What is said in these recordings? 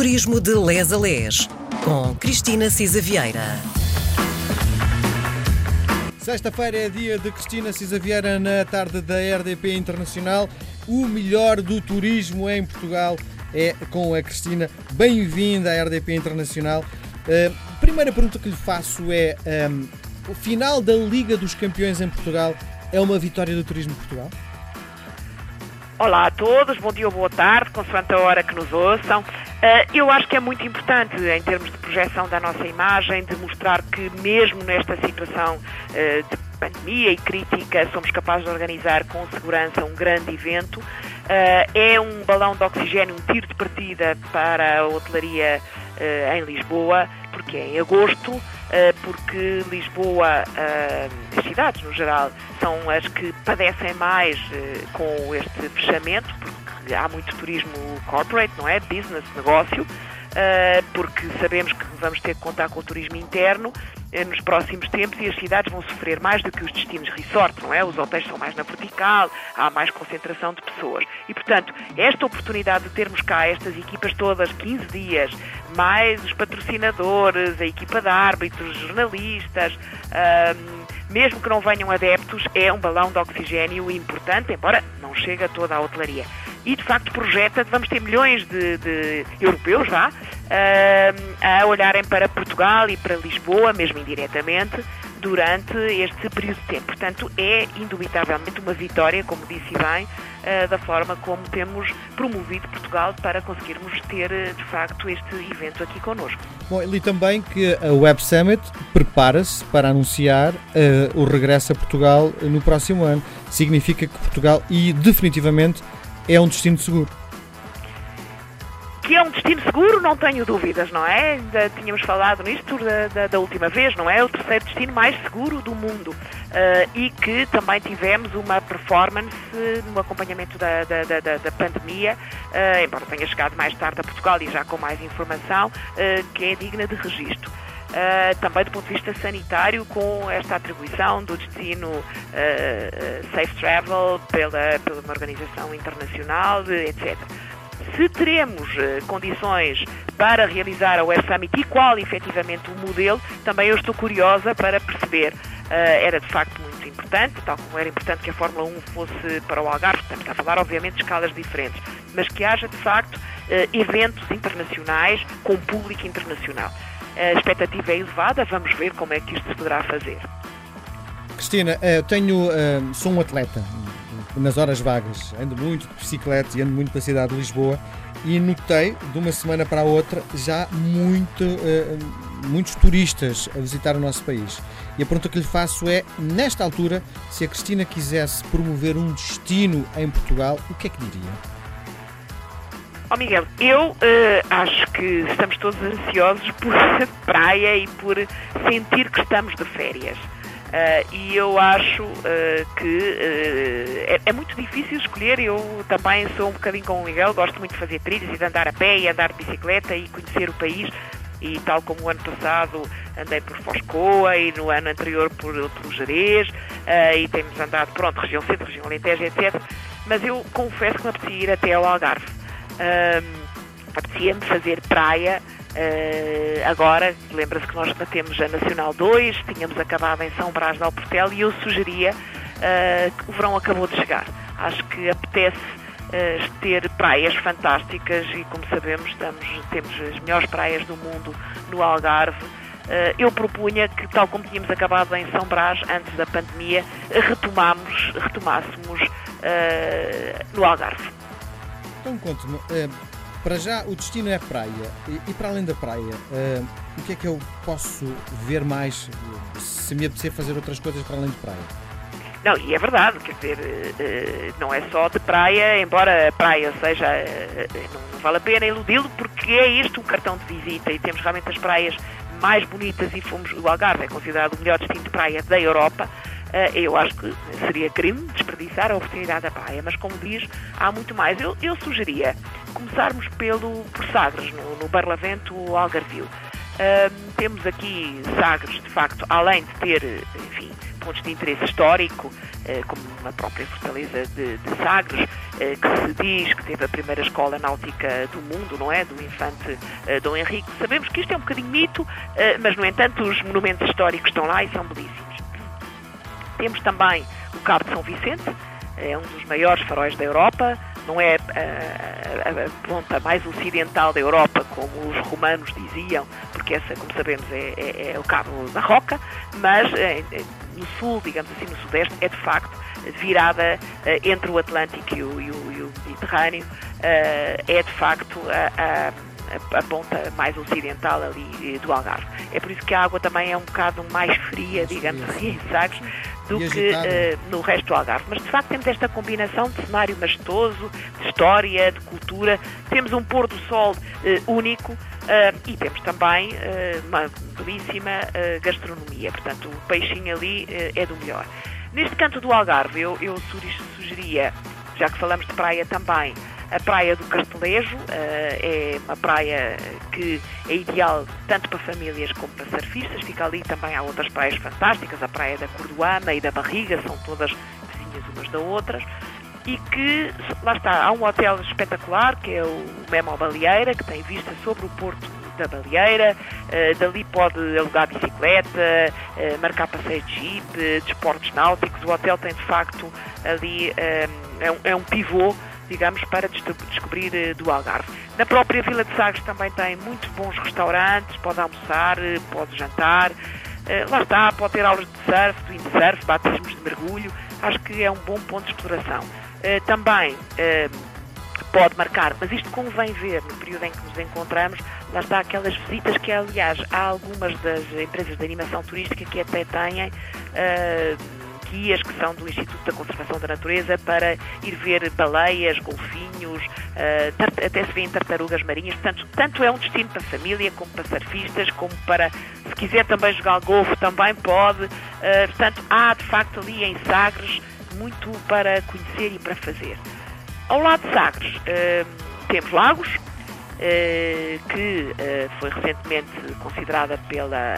Turismo de Les a Les, com Cristina Cisa Vieira. Sexta-feira é dia de Cristina Cisa Vieira na tarde da RDP Internacional. O melhor do turismo em Portugal é com a Cristina. Bem-vinda à RDP Internacional. Uh, primeira pergunta que lhe faço é: um, o final da Liga dos Campeões em Portugal é uma vitória do turismo de Portugal? Olá a todos, bom dia ou boa tarde, consoante a hora que nos ouçam. Uh, eu acho que é muito importante, em termos de projeção da nossa imagem, de mostrar que, mesmo nesta situação uh, de pandemia e crítica, somos capazes de organizar com segurança um grande evento. Uh, é um balão de oxigênio, um tiro de partida para a hotelaria em Lisboa, porque é em agosto. porque Lisboa, as cidades no geral, são as que padecem mais com este fechamento, porque há muito turismo corporate, não é? Business, negócio, uh, porque sabemos que vamos ter que contar com o turismo interno uh, nos próximos tempos e as cidades vão sofrer mais do que os destinos resort, não é? Os hotéis são mais na vertical, há mais concentração de pessoas. E, portanto, esta oportunidade de termos cá estas equipas todas 15 dias, mais os patrocinadores, a equipa de árbitros, jornalistas, mesmo que não venham adeptos, é um balão de oxigênio importante, embora não chegue a toda a hotelaria e de facto projeta, vamos ter milhões de, de europeus uh, a olharem para Portugal e para Lisboa, mesmo indiretamente, durante este período de tempo. Portanto, é indubitavelmente uma vitória, como disse bem, uh, da forma como temos promovido Portugal para conseguirmos ter, uh, de facto, este evento aqui connosco. Bom, li também que a Web Summit prepara-se para anunciar uh, o regresso a Portugal no próximo ano. Significa que Portugal, e definitivamente, é um destino seguro. Que é um destino seguro, não tenho dúvidas, não é? Ainda tínhamos falado nisto da, da, da última vez, não é? O terceiro destino mais seguro do mundo. Uh, e que também tivemos uma performance no acompanhamento da, da, da, da pandemia, uh, embora tenha chegado mais tarde a Portugal e já com mais informação, uh, que é digna de registro. Uh, também do ponto de vista sanitário, com esta atribuição do destino uh, Safe Travel pela, pela uma organização internacional, etc. Se teremos condições para realizar a Web Summit e qual efetivamente o modelo, também eu estou curiosa para perceber. era de facto muito importante, tal como era importante que a Fórmula 1 fosse para o Algarve, estamos a falar obviamente de escalas diferentes, mas que haja de facto eventos internacionais com público internacional a expectativa é elevada, vamos ver como é que isto se poderá fazer. Cristina, eu eh, tenho, eh, sou um atleta nas horas vagas, ando muito de bicicleta e ando muito pela cidade de Lisboa e notei de uma semana para a outra já muito, eh, muitos turistas a visitar o nosso país. E a pergunta que lhe faço é, nesta altura, se a Cristina quisesse promover um destino em Portugal, o que é que diria? Ó oh Miguel, eu uh, acho que estamos todos ansiosos por praia e por sentir que estamos de férias. Uh, e eu acho uh, que é, é, muito difícil escolher. Eu também sou um bocadinho como o Miguel, gosto muito de fazer trilhas e de andar a pé e andar de bicicleta e conhecer o país. E tal como o ano passado andei por Foscoa e no ano anterior por, por Jerez e temos andado, pronto, região centro, região Alentejo, etc. Mas eu confesso que me apetecia ir até ao Algarve um, apetecia-me fazer praia. Uh, agora, lembra-se que nós batemos a Nacional 2, tínhamos acabado em São Brás de Alportel e eu sugeria uh, que o verão acabou de chegar. Acho que apetece uh, ter praias fantásticas e, como sabemos, estamos, temos as melhores praias do mundo no Algarve. Eu propunha que, tal como tínhamos acabado em São Brás, antes da pandemia, retomamos, retomássemos no Algarve. Então conte-me, uh, para já o destino é praia e, e para além da praia, uh, o que é que eu posso ver mais se me apetecer fazer outras coisas para além de praia? Não, e é verdade, quer dizer, uh, não é só de praia, embora a praia seja, não vale a pena iludi-lo, porque é este um cartão de visita e temos realmente as praias mais bonitas e fomos, o Algarve é considerado o melhor destino de praia da Europa, eu acho que seria crime desperdiçar a oportunidade da praia, mas como diz, há muito mais. Eu, eu sugeria começarmos pelo, por Sagres, no, no Barlavento Algarvio. Uh, temos aqui Sagres, de facto, além de ter, enfim, pontos de interesse histórico, uh, como a própria fortaleza de, de Sagres, uh, que se diz que teve a primeira escola náutica do mundo, não é? Do infante Dom Henrique. Sabemos que isto é um bocadinho mito, mas, no entanto, os monumentos históricos estão lá e são belíssimos. Temos também o Cabo de São Vicente, é um dos maiores faróis da Europa, não é a, a, a, ponta mais ocidental da Europa, como os romanos diziam, porque essa, como sabemos, é, é, é o Cabo da Roca, mas é, no sul, digamos assim, no sudeste, é de facto virada entre o Atlântico e o, e o, e o Mediterrâneo, é, de facto a a, ponta mais ocidental ali do Algarve. É por isso que a água também é um bocado mais fria, digamos assim, em Do que uh, no resto do Algarve. Mas de facto temos esta combinação de cenário majestoso, de história, de cultura. Temos um pôr do sol uh, único. Uh, e temos também uma belíssima gastronomia, portanto o peixinho ali é do melhor. Neste canto do Algarve eu, eu sugeria, já que falamos de praia também, a praia do Castelejo uh, é uma praia que é ideal tanto para famílias como para surfistas. Fica ali também há outras praias fantásticas, a praia da Cordoana e da Barriga, são todas vizinhas umas da outras. E que, lá está, há um hotel espetacular, que é o Memo Baleeira, que tem vista sobre o porto da Baleeira, uh, dali pode alugar bicicleta, uh, marcar passeio de jeep, desportos náuticos. O hotel tem de facto ali, é, um, é um pivô digamos, para descobrir eh, do Algarve. Na própria Vila de Sagres também tem muitos bons restaurantes, pode almoçar, eh, pode jantar, eh, lá está, pode ter aulas de surf, windsurf, batismos de mergulho, acho que é um bom ponto de exploração. Também pode marcar, mas isto convém ver no período em que nos encontramos, lá está aquelas visitas que, aliás, há algumas das empresas de animação turística que até têm. Guias que são do Instituto da Conservação da Natureza para ir ver baleias, golfinhos, uh, até se vêem tartarugas marinhas. Portanto, tanto é um destino para família, como para surfistas, como para, se quiser também jogar golfe, também pode. Uh, portanto, há de facto ali em Sagres muito para conhecer e para fazer. Ao lado de Sagres, uh, temos Lagos, que foi recentemente considerada pela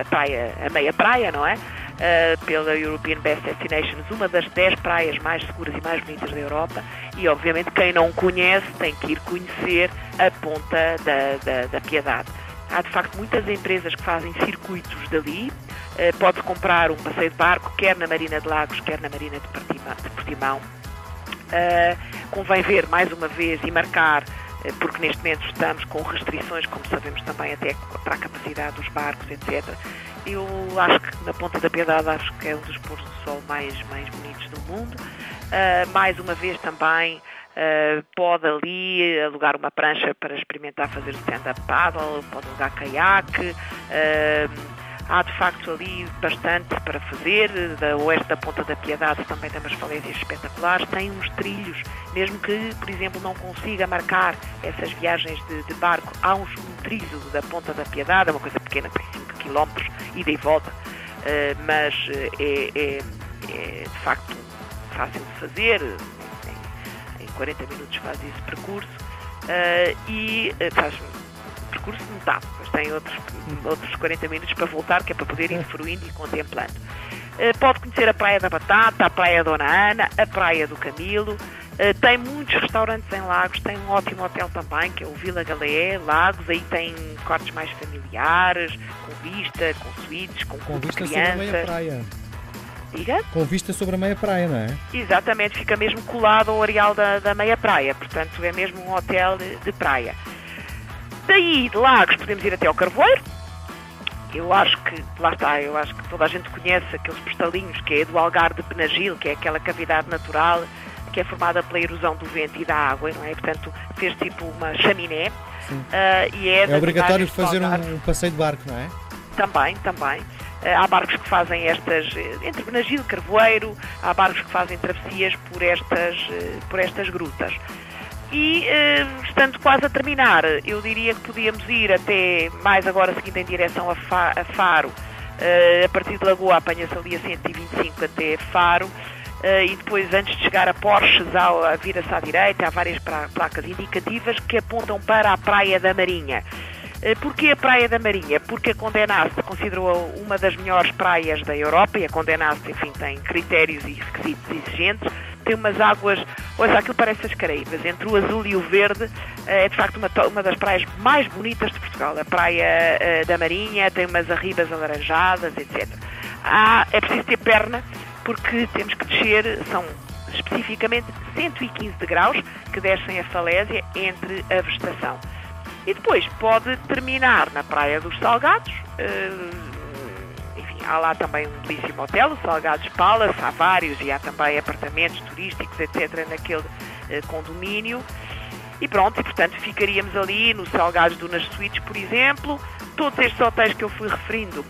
a praia, a meia praia, não é? Uh, pela European Best Destinations, uma das 10 praias mais seguras e mais bonitas da Europa. E, obviamente, quem não conhece tem que ir conhecer a Ponta da, da, da Piedade. Há, de facto, muitas empresas que fazem circuitos dali. Uh, pode comprar um passeio de barco, quer na Marina de Lagos, quer na Marina de Portimão. Uh, convém ver mais uma vez e marcar porque neste momento estamos com restrições, como sabemos também até para a capacidade dos barcos, etc. Eu acho que na Ponta da Piedade acho que é um dos pôres do sol mais, mais bonitos do mundo. Uh, mais uma vez também uh, pode ali alugar uma prancha para experimentar fazer stand-up paddle, pode alugar caiaque. Uh, há de facto ali bastante para fazer. Da oeste da Ponta da Piedade também tem umas falésias espetaculares, tem uns trilhos, mesmo que, por exemplo, não consiga marcar essas viagens de, de barco, há um, um trilho da Ponta da Piedade, é uma coisa pequena, tem 5 km, ida e volta, uh, mas eh, é, é, é, de facto fácil de fazer, em, em 40 minutos faz esse percurso uh, e faz percurso notável, mas tem outros, outros 40 minutos para voltar, que é para poder ir fruindo e contemplando. Pode conhecer a Praia da Batata, a Praia Dona Ana, a Praia do Camilo, Uh, tem muitos restaurantes em Lagos, tem um ótimo hotel também, que é o Vila Galeé, Lagos, aí tem quartos mais familiares, com vista, com suítes, com, com vista crianças. sobre a meia praia. Diga? Com vista sobre a meia praia, não é? Exatamente, fica mesmo colado ao areal da, da meia praia, portanto é mesmo um hotel de, de praia. Daí, de Lagos, podemos ir até ao Carvoeiro, eu acho que, lá está, eu acho que toda a gente conhece aqueles postalinhos que é do Algar de Penagil, que é aquela cavidade natural que é formada pela erosão do vento e da água, não é? Portanto, fez tipo uma chaminé. Uh, e é, é obrigatório fazer um, passeio de barco, não é? Também, também. Uh, há barcos que fazem estas, eh, entre Benagil e Carvoeiro, há barcos que fazem travessias por estas, por estas grutas. E, estando quase a terminar, eu diria que podíamos ir até, mais agora seguindo em direção a, Faro, a partir de Lagoa apanha-se ali a 125 até Faro, Uh, e depois, antes de chegar a Porches, a vira-se à direita, há várias placas indicativas que apontam para a Praia da Marinha. Eh, porquê a Praia da Marinha? Porque a Condenaste considerou uma das melhores praias da Europa e a Condenaste, enfim, tem critérios e requisitos exigentes. Tem umas águas, olha, aquilo parece as Caraíbas, entre o azul e o verde, eh, é de facto uma, uma das praias mais bonitas de Portugal. A Praia da Marinha tem umas arribas alaranjadas, etc. Há, é preciso ter perna, porque temos que descer, são especificamente 115 degraus que descem a falésia entre a vegetação. E depois pode terminar na Praia dos Salgados. Uh, enfim, há lá também um belíssimo hotel, o Salgados Palace, há vários e há também apartamentos turísticos, etc., naquele uh, condomínio. E pronto, e portanto ficaríamos ali no Salgados Dunas Suites, por exemplo. Todos estes hotéis que eu fui referindo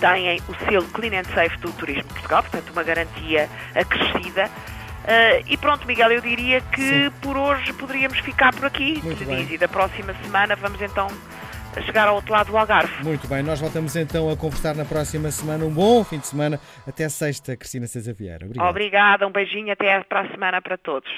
têm o selo Clean and Safe do Turismo Portugal, portanto uma garantia acrescida. Uh, e pronto, Miguel, eu diria que Sim. por hoje poderíamos ficar por aqui. Muito bem. E da próxima semana vamos então chegar ao outro lado do Algarve. Muito bem, nós voltamos então a conversar na próxima semana. Um bom fim de semana. Até sexta, Cristina César Vieira. Obrigada, um beijinho até para a semana para todos.